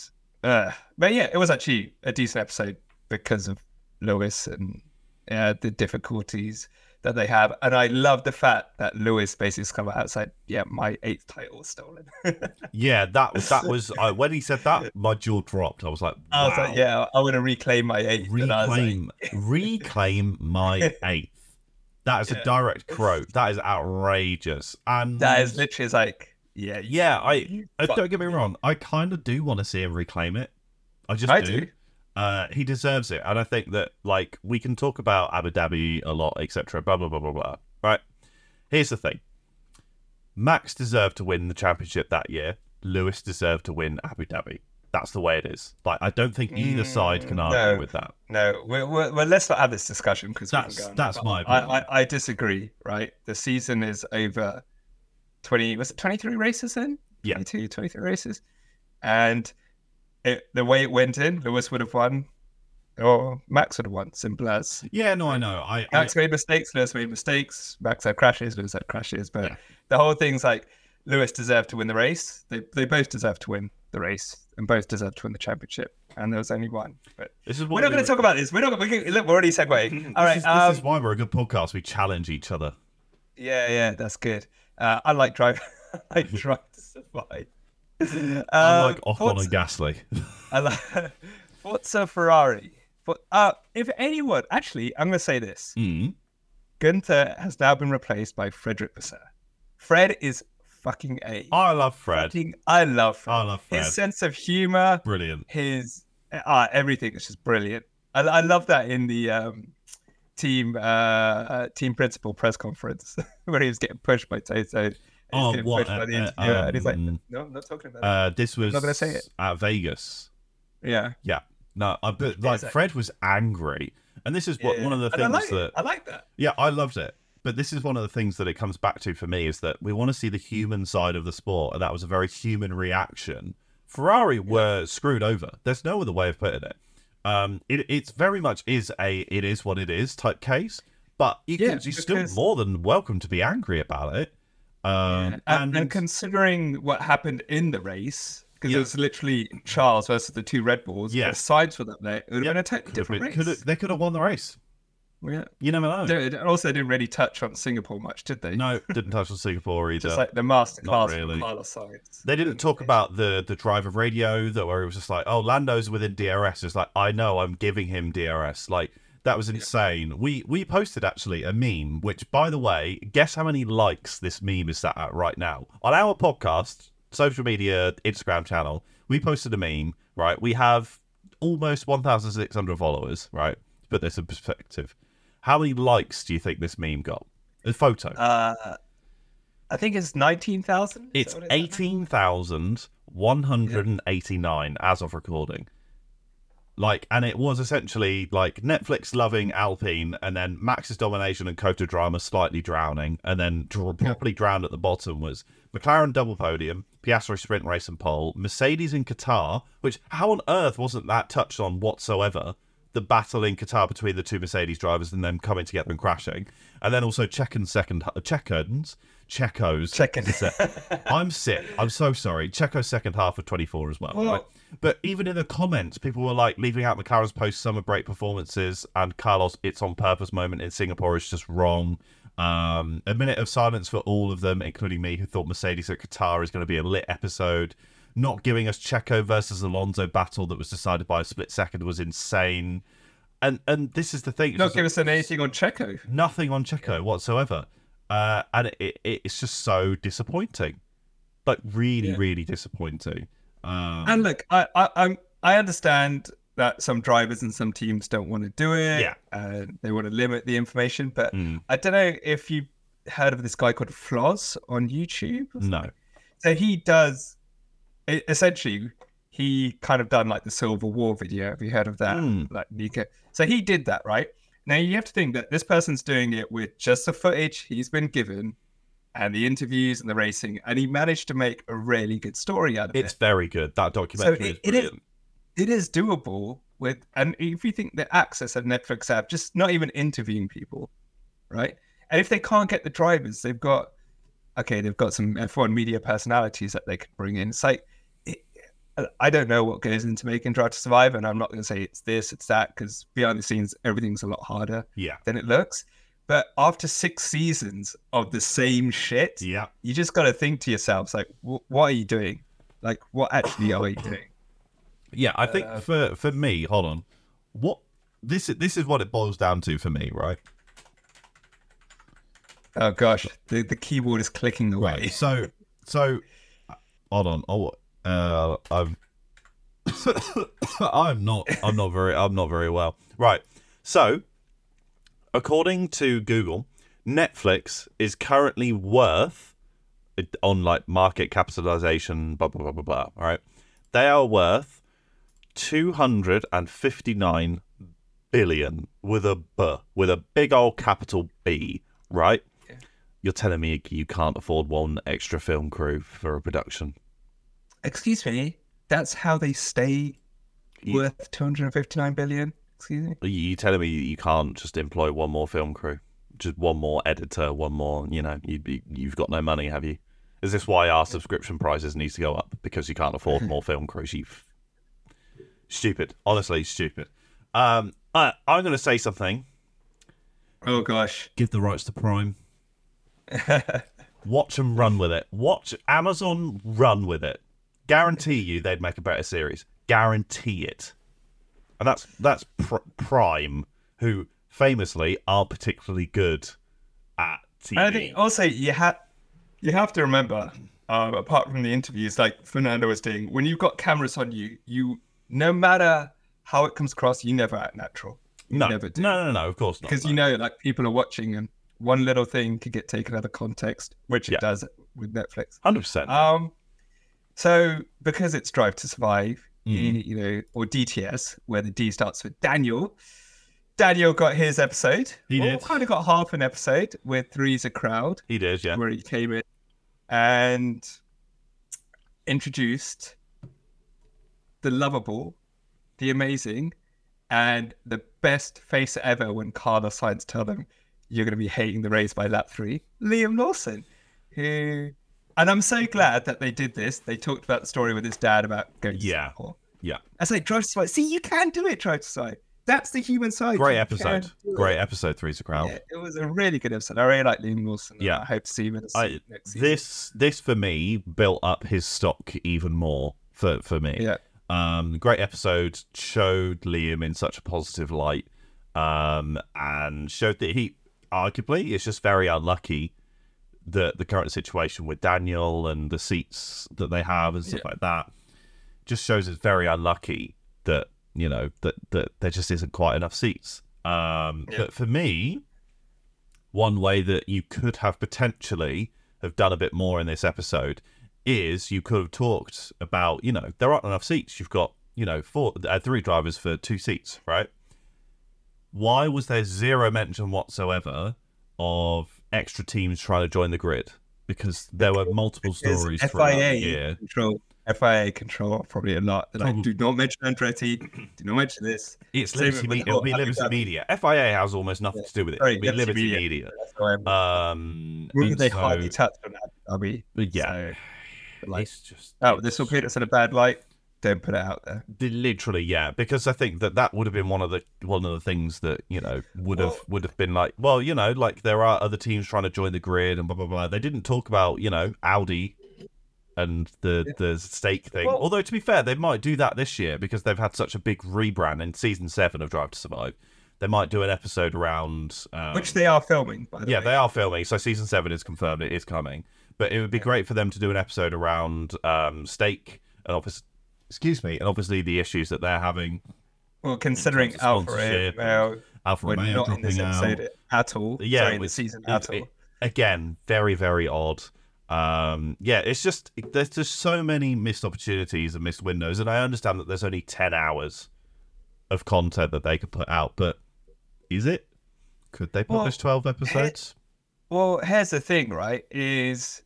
Speaker 2: uh, but yeah, it was actually a decent episode because of Lewis and uh, the difficulties that they have. And I love the fact that Lewis basically come out outside. Yeah, my eighth title was stolen.
Speaker 1: yeah, that was that was uh, when he said that, my jaw dropped. I was like,
Speaker 2: I was like, yeah, I want to reclaim my eighth. I was like,
Speaker 1: reclaim reclaim my eighth. That is a direct quote. That is outrageous. And
Speaker 2: that is literally like, yeah,
Speaker 1: yeah, I
Speaker 2: you
Speaker 1: uh, don't get me wrong. I kind of do want to see him reclaim it. I just
Speaker 2: I
Speaker 1: do.
Speaker 2: do.
Speaker 1: Uh, he deserves it, and I think that like we can talk about Abu Dhabi a lot, etc. Blah blah blah blah blah. Right. Here's the thing. Max deserved to win the championship that year. Lewis deserved to win Abu Dhabi. That's the way it is. Like I don't think either side can
Speaker 2: Mm,
Speaker 1: argue
Speaker 2: no.
Speaker 1: with that.
Speaker 2: No, we're, we're, well, let's not have this discussion because
Speaker 1: That's- that's my
Speaker 2: I. I, I disagree. Right, the season is over. Twenty was it twenty three races then?
Speaker 1: Yeah.
Speaker 2: 22, 23 races, and it, the way it went in, Lewis would have won, or Max would have won. Simple as
Speaker 1: Yeah, no, I know. I, I
Speaker 2: Max made mistakes, Lewis made mistakes. Max had crashes, Lewis had crashes, but
Speaker 1: Yeah.
Speaker 2: the whole thing's like Lewis deserved to win the race. They they both deserve to win the race, and both deserve to win the championship. And there was only one. But
Speaker 1: this is
Speaker 2: we're
Speaker 1: what
Speaker 2: not going to talk about this. We're not. We're, gonna- look, we're already segueing. All right.
Speaker 1: This, is,
Speaker 2: um,
Speaker 1: this is why we're a good podcast. We challenge each other.
Speaker 2: Yeah, yeah, that's good. Uh, I like drive. I drive to survive. Um,
Speaker 1: like Ocon
Speaker 2: Forza,
Speaker 1: and Gasly.
Speaker 2: I like Forza Ferrari. For, uh, if anyone, actually, I'm going to say this:
Speaker 1: Mm.
Speaker 2: Gunther has now been replaced by Frédéric Vasseur. Fred is fucking a.
Speaker 1: I love Fred.
Speaker 2: Fucking, I love Fred.
Speaker 1: I love Fred.
Speaker 2: His sense of humor,
Speaker 1: Brilliant.
Speaker 2: his uh, everything is just brilliant. I, I love that in the um, team uh, uh, team principal press conference where he was getting pushed by Toto.
Speaker 1: Oh,
Speaker 2: getting
Speaker 1: what?
Speaker 2: pushed by the
Speaker 1: uh, uh,
Speaker 2: interviewer, and he's like,
Speaker 1: um,
Speaker 2: "No, I'm not talking about
Speaker 1: uh, this was
Speaker 2: not gonna say it.
Speaker 1: at Vegas.
Speaker 2: Yeah,
Speaker 1: Yeah. No, I, but like
Speaker 2: Exactly.
Speaker 1: Fred was angry, And this is what
Speaker 2: Yeah.
Speaker 1: one of the
Speaker 2: And I
Speaker 1: things
Speaker 2: like
Speaker 1: that
Speaker 2: it. I like that.
Speaker 1: Yeah, I loved it. But this is one of the things that it comes back to for me is that we want to see the human side of the sport, and that was a very human reaction. Ferrari were screwed over. There's no other way of putting it. Um, it it's very much is a it is what it is type case, but you
Speaker 2: Yeah,
Speaker 1: can, you're still more than welcome to be angry about it. Um,
Speaker 2: And,
Speaker 1: and,
Speaker 2: and considering what happened in the race, because
Speaker 1: Yeah.
Speaker 2: it was literally Charles versus the two Red Bulls,
Speaker 1: Yeah.
Speaker 2: the sides were up there, it would have
Speaker 1: Yeah.
Speaker 2: been a totally different
Speaker 1: have- could
Speaker 2: race.
Speaker 1: have- they could have won the race.
Speaker 2: Yeah.
Speaker 1: You never know.
Speaker 2: They they also didn't really touch on Singapore much, did they?
Speaker 1: No, didn't touch on Singapore either.
Speaker 2: Just like the masterclass
Speaker 1: really.
Speaker 2: Carlos Sainz.
Speaker 1: They didn't talk about the the driver radio that where it was just like, oh, Lando's within DRS. It's like I know I'm giving him DRS. Like that was insane. We we posted actually a meme, which by the way, guess how many likes this meme is sat at right now on our podcast, social media, Instagram channel. We posted a meme. Right, we have almost 1,600 followers. Right, to put this in perspective, how many likes do you think this meme got? A photo.
Speaker 2: Uh, I think it's 19,000.
Speaker 1: It's 18,189 as of recording. Like, and it was essentially like Netflix loving Alpine, and then Max's domination and Toto drama slightly drowning, and then dr- properly drowned at the bottom was McLaren double podium, Piastri sprint race and pole, Mercedes in Qatar, which how on earth wasn't that touched on whatsoever? The battle in Qatar between the two Mercedes drivers and them coming together and crashing, and then also Checken's second, Checkens, Checo's
Speaker 2: Checking.
Speaker 1: I'm sick. I'm so sorry. Checo's second half of 24 as well.
Speaker 2: Well-
Speaker 1: right? But even in the comments, people were like leaving out McLaren's post summer break performances and Carlos it's on purpose moment in Singapore is just wrong. Um, a minute of silence for all of them, including me, who thought Mercedes at Qatar is going to be a lit episode. Not giving us Checo versus Alonso battle that was decided by a split second was insane. And and this is the thing.
Speaker 2: Not give us anything on Checo.
Speaker 1: nothing on Checo whatsoever, uh, and it, it, it's just so disappointing, like really,
Speaker 2: Yeah.
Speaker 1: really disappointing. Um,
Speaker 2: And look, I, I, I'm, I understand that some drivers and some teams don't want to do it.
Speaker 1: Yeah.
Speaker 2: And they want to limit the information. But
Speaker 1: Mm.
Speaker 2: I don't know if you heard of this guy called Floz on YouTube.
Speaker 1: no,
Speaker 2: So he does, essentially, he kind of done like the Civil War video. Have you heard of that?
Speaker 1: Mm.
Speaker 2: Like Nika. So he did that, right? Now you have to think that this person's doing it with just the footage he's been given and the interviews and the racing, and he managed to make a really good story out of
Speaker 1: it's
Speaker 2: it.
Speaker 1: It's very good. That documentary
Speaker 2: it-
Speaker 1: is
Speaker 2: it is-
Speaker 1: brilliant.
Speaker 2: It is doable with, and if you think the access that Netflix have, just not even interviewing people, right? And if they can't get the drivers, they've got okay, they've got some F1 media personalities that they could bring in. It's like I don't know what goes into making Drive to Survive, and I'm not going to say it's this, it's that, because behind the scenes, everything's a lot harder
Speaker 1: Yeah,
Speaker 2: than it looks. But after six seasons of the same shit,
Speaker 1: yeah.
Speaker 2: you just got to think to yourselves, like, wh- what are you doing? Like, what actually are you doing?
Speaker 1: Yeah, I think
Speaker 2: Uh,
Speaker 1: for for me, hold on. What this this is what it boils down to for me, right?
Speaker 2: Oh gosh, the, the keyboard is clicking away.
Speaker 1: Right. So so hold on. Oh, uh, I'm I'm not I'm not very I'm not very well. Right. So according to Google, Netflix is currently worth on like market capitalization blah blah blah blah blah. All right. They are worth 259 billion with a b with a big old capital B, right? You're telling me you can't afford one extra film crew for a production?
Speaker 2: Excuse me, that's how they stay
Speaker 1: You-
Speaker 2: worth 259 billion. Excuse me.
Speaker 1: You telling me you can't just employ one more film crew, just one more editor, one more? You know, you you- you've got no money, have you? Is this why our subscription prices needs to go up because you can't afford more film crews? You f- stupid, honestly, stupid. Um, I, I'm going to say something.
Speaker 2: Oh gosh.
Speaker 1: Give the rights to Prime. Watch them run with it. Watch Amazon run with it. Guarantee you they'd make a better series. Guarantee it. And that's that's pr- Prime, who famously are particularly good at TV.
Speaker 2: And I think also you have you have to remember, um, apart from the interviews like Fernando was doing, when you've got cameras on you, you no matter how it comes across, you never act natural. You
Speaker 1: no,
Speaker 2: never do.
Speaker 1: no, no, no, of course not.
Speaker 2: because
Speaker 1: no.
Speaker 2: you know like people are watching and one little thing could get taken out of context which it does with netflix
Speaker 1: hundred percent.
Speaker 2: um so because it's drive to survive
Speaker 1: Mm.
Speaker 2: you, know or dts where the d starts with daniel Daniel got his episode.
Speaker 1: He
Speaker 2: Well,
Speaker 1: did.
Speaker 2: kind of got half an episode with Three's a Crowd,
Speaker 1: He did, yeah.
Speaker 2: where he came in and introduced the lovable, the amazing, and the best face ever when Carlos Sainz tell them you're going to be hating the race by lap three, Liam Lawson, who, and I'm so glad that they did this. They talked about the story with his dad about going to
Speaker 1: Yeah.
Speaker 2: Singapore.
Speaker 1: Yeah.
Speaker 2: I say, drive to survive. See, you can do it, drive to survive. That's the human side.
Speaker 1: Great
Speaker 2: You
Speaker 1: episode.
Speaker 2: can do it.
Speaker 1: Great episode, Three's a Crowd.
Speaker 2: Yeah, it was a really good episode. I really like Liam Wilson.
Speaker 1: Yeah.
Speaker 2: I hope to see him in the
Speaker 1: I,
Speaker 2: next season.
Speaker 1: this this for me built up his stock even more for for me.
Speaker 2: Yeah.
Speaker 1: Um, great episode showed Liam in such a positive light, um, and showed that he arguably is just very unlucky that the current situation with Daniel and the seats that they have and stuff
Speaker 2: Yeah.
Speaker 1: like that just shows it's very unlucky that you know that that there just isn't quite enough seats. Um,
Speaker 2: Yeah.
Speaker 1: But for me, one way that you could have potentially have done a bit more in this episode is you could have talked about you know there aren't enough seats you've got you know four uh, three drivers for two seats right why was there zero mention whatsoever of extra teams trying to join the grid because there were multiple stories
Speaker 2: FIA control. FIA control probably a lot. Like,
Speaker 1: Probably.
Speaker 2: do not mention Andretti. Do not mention this.
Speaker 1: it's
Speaker 2: Same
Speaker 1: liberty media it'll be liberty
Speaker 2: Abu Dhabi.
Speaker 1: media FIA has almost nothing
Speaker 2: Yeah.
Speaker 1: to do with it
Speaker 2: Sorry, Liberty
Speaker 1: liberty
Speaker 2: Media.
Speaker 1: media,
Speaker 2: That's why I'm-
Speaker 1: um
Speaker 2: they
Speaker 1: so-
Speaker 2: hardly touched on Abu Dhabi.
Speaker 1: but yeah
Speaker 2: So, like,
Speaker 1: it's just
Speaker 2: oh, this will put us in a bad light. Don't put it out there.
Speaker 1: The- literally yeah because i think that that would have been one of the one of the things that you know would have would have been like well you know like there are other teams trying to join the grid and blah blah blah they didn't talk about you know audi and the the stake thing
Speaker 2: Well-
Speaker 1: although to be fair they might do that this year because they've had such a big rebrand in season seven of drive to survive they might do an episode around um,
Speaker 2: Which they are filming, by the
Speaker 1: yeah,
Speaker 2: way.
Speaker 1: they are filming. So season seven is confirmed; it is coming. But it would be great for them to do an episode around um, stake and obviously, excuse me, and obviously the issues that they're having.
Speaker 2: Well, considering
Speaker 1: terms of Alfa
Speaker 2: Romeo were
Speaker 1: Romeo
Speaker 2: not in this
Speaker 1: out.
Speaker 2: episode at all.
Speaker 1: Yeah,
Speaker 2: Sorry, in the season at all.
Speaker 1: it- again, very very odd. Um, yeah, it's just there's just so many missed opportunities and missed windows, and I understand that there's only ten hours of content that they could put out, but is it? Could they
Speaker 2: Well,
Speaker 1: publish twelve episodes?
Speaker 2: Well, here's the thing, right? Is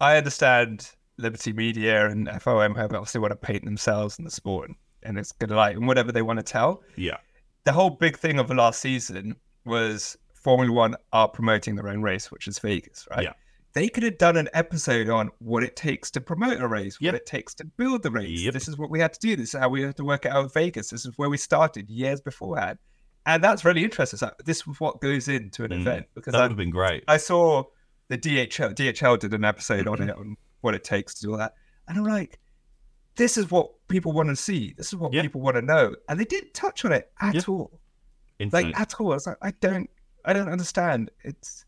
Speaker 2: I understand Liberty Media and FOM have obviously want to paint themselves in the sport and, and it's good light and whatever they want to tell.
Speaker 1: Yeah,
Speaker 2: The whole big thing of the last season was Formula One are promoting their own race, which is Vegas, right?
Speaker 1: Yeah.
Speaker 2: They could have done an episode on what it takes to promote a race,
Speaker 1: Yep.
Speaker 2: what it takes to build the race.
Speaker 1: Yep.
Speaker 2: This is what we had to do. This is how we had to work it out with Vegas. This is where we started years beforehand. And that's really interesting. So this was what goes into an
Speaker 1: Mm.
Speaker 2: event because
Speaker 1: that would have been great.
Speaker 2: I saw the DHL. DHL did an episode on it on what it takes to do all that, and I'm like, this is what people want to see. This is what
Speaker 1: Yeah.
Speaker 2: people want to know, and they didn't touch on it at
Speaker 1: Yeah.
Speaker 2: all.
Speaker 1: Insane.
Speaker 2: Like at all. I was like, I don't, I don't understand. It's,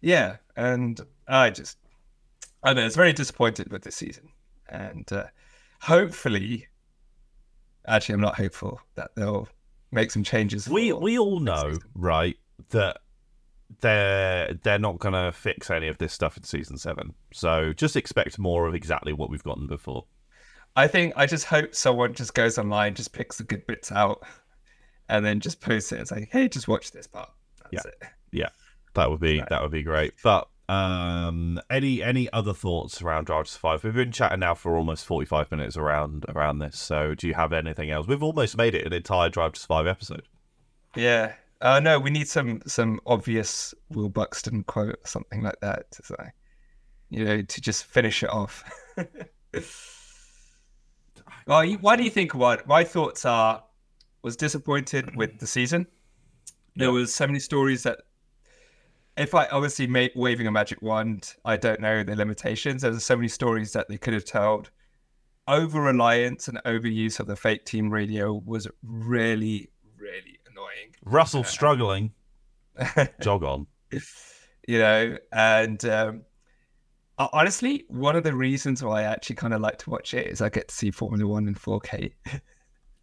Speaker 2: yeah, and I just, I know. It's very disappointed with this season, and uh, hopefully, actually, I'm not hopeful that they'll make some changes.
Speaker 1: we we all know right that they're they're not gonna fix any of this stuff in season seven. So just expect more of exactly what we've gotten before.
Speaker 2: I think I just hope someone just goes online, just picks the good bits out, and then just posts it. And say, "Hey, just watch this part." That's it.
Speaker 1: Yeah, that would be
Speaker 2: Right.
Speaker 1: that would be great. But um any any other thoughts around drive to survive we've been chatting now for almost 45 minutes around around this. So do you have anything else? We've almost made it an entire drive to survive episode.
Speaker 2: Yeah. Uh, no, we need some some obvious Will Buxton quote or something like that to say, you know, to just finish it off. well, you- why do you think what my thoughts are? Was disappointed with the season. There
Speaker 1: Yeah.
Speaker 2: was so many stories that, if I obviously made waving a magic wand, I don't know the limitations. There There's so many stories that they could have told. Over reliance and overuse of the fake team radio was really,
Speaker 1: russell struggling. Jog on.
Speaker 2: You know, and um, honestly, one of the reasons why I actually kind of like to watch it is I get to see Formula One in 4K.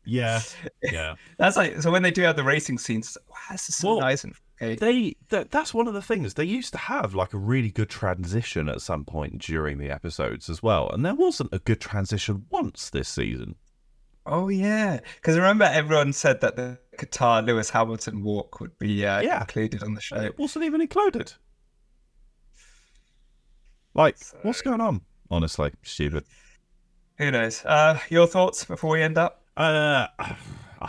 Speaker 1: yeah. Yeah.
Speaker 2: That's like so when they do have the racing scenes, wow, this is so
Speaker 1: Well,
Speaker 2: nice in 4K.
Speaker 1: they that, that's one of the things they used to have like a really good transition at some point during the episodes as well and there wasn't a good transition once this season.
Speaker 2: Oh yeah, because remember everyone said that the Qatar Lewis Hamilton walk would be uh,
Speaker 1: Yeah.
Speaker 2: included on the show.
Speaker 1: It wasn't even included. Like, what's going on? Honestly, stupid.
Speaker 2: Who knows? Uh, your thoughts before we end up?
Speaker 1: Uh,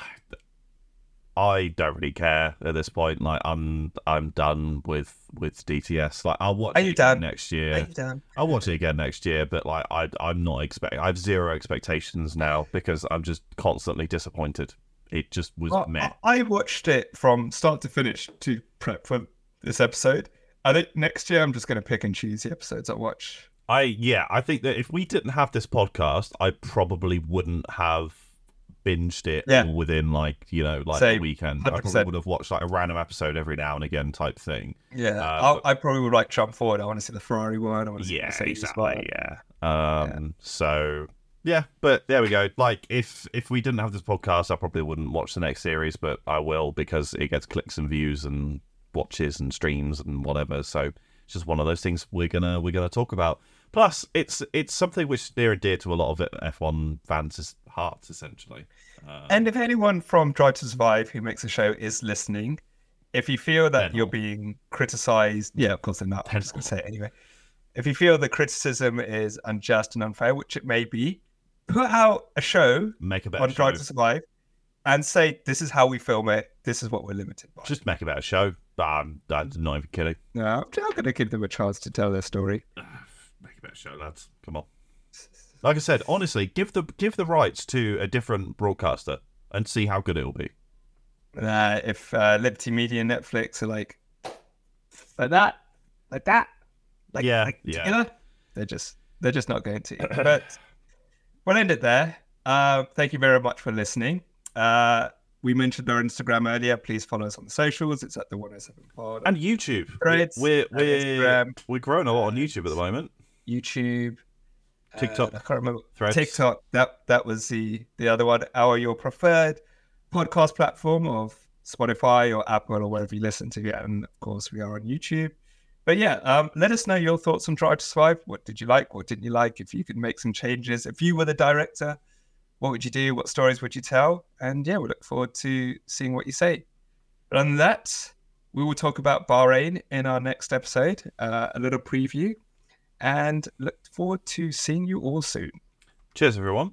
Speaker 1: I don't really care at this point. Like, I'm I'm done with with DTS. Like, I'll watch
Speaker 2: Are
Speaker 1: it
Speaker 2: you
Speaker 1: again
Speaker 2: done?
Speaker 1: next
Speaker 2: Are
Speaker 1: year.
Speaker 2: you done?
Speaker 1: I'll watch it again next year. But like, I I'm not expecting. I have zero expectations now because I'm just constantly disappointed. It just was
Speaker 2: Well,
Speaker 1: meh.
Speaker 2: I watched it from start to finish to prep for this episode. I think next year I'm just going to pick and choose the episodes I watch.
Speaker 1: I yeah, I think that if we didn't have this podcast, I probably wouldn't have binged it
Speaker 2: Yeah.
Speaker 1: within like you know like
Speaker 2: Same.
Speaker 1: a weekend. I probably would have watched like a random episode every now and again type thing.
Speaker 2: Yeah,
Speaker 1: Uh, but-
Speaker 2: I probably would like jump forward. I want to see the Ferrari one. I want to see
Speaker 1: Yeah,
Speaker 2: the Mercedes
Speaker 1: exactly.
Speaker 2: one.
Speaker 1: Yeah. Um. So yeah, but there we go. Like if if we didn't have this podcast, I probably wouldn't watch the next series, but I will because it gets clicks and views and watches and streams and whatever. So it's just one of those things we're gonna we're gonna talk about. Plus, it's it's something which near and dear to a lot of F1 fans' hearts, essentially. Uh,
Speaker 2: And if anyone from Drive to Survive who makes a show is listening, if you feel that you're being criticized, yeah, of course they're not. I'm just going to say it anyway. If you feel the criticism is unjust and unfair, which it may be, put out a show
Speaker 1: make a better
Speaker 2: on
Speaker 1: show.
Speaker 2: Drive to Survive and say, this is how we film it. This is what we're limited by.
Speaker 1: Just make a better show. I'm, I'm not even kidding.
Speaker 2: No, I'm going to give them a chance to tell their story.
Speaker 1: Make a better show, lads. Come on. Like I said, honestly, give the give the rights to a different broadcaster and see how good it will be.
Speaker 2: Uh, if uh, Liberty Media and Netflix are like, like that, like that, like,
Speaker 1: Yeah,
Speaker 2: like
Speaker 1: yeah.
Speaker 2: they're just they're just not going to. But we'll end it there. Uh, thank you very much for listening. Uh, we mentioned our Instagram earlier. Please follow us on the socials. It's at the 107 Pod.
Speaker 1: And YouTube.
Speaker 2: Threads
Speaker 1: we're we're we're growing a lot on YouTube at the moment.
Speaker 2: YouTube,
Speaker 1: TikTok,
Speaker 2: uh, I can't remember.
Speaker 1: Threads.
Speaker 2: TikTok. That that was the the other one. Our your preferred podcast platform of Spotify or Apple or wherever you listen to it, and of course we are on YouTube. But yeah, um, let us know your thoughts on Drive to Survive. What did you like? What didn't you like? If you could make some changes, if you were the director, what would you do? What stories would you tell? And yeah, we look forward to seeing what you say. But than that, we will talk about Bahrain in our next episode, uh, a little preview, and look forward to seeing you all soon.
Speaker 1: Cheers, everyone.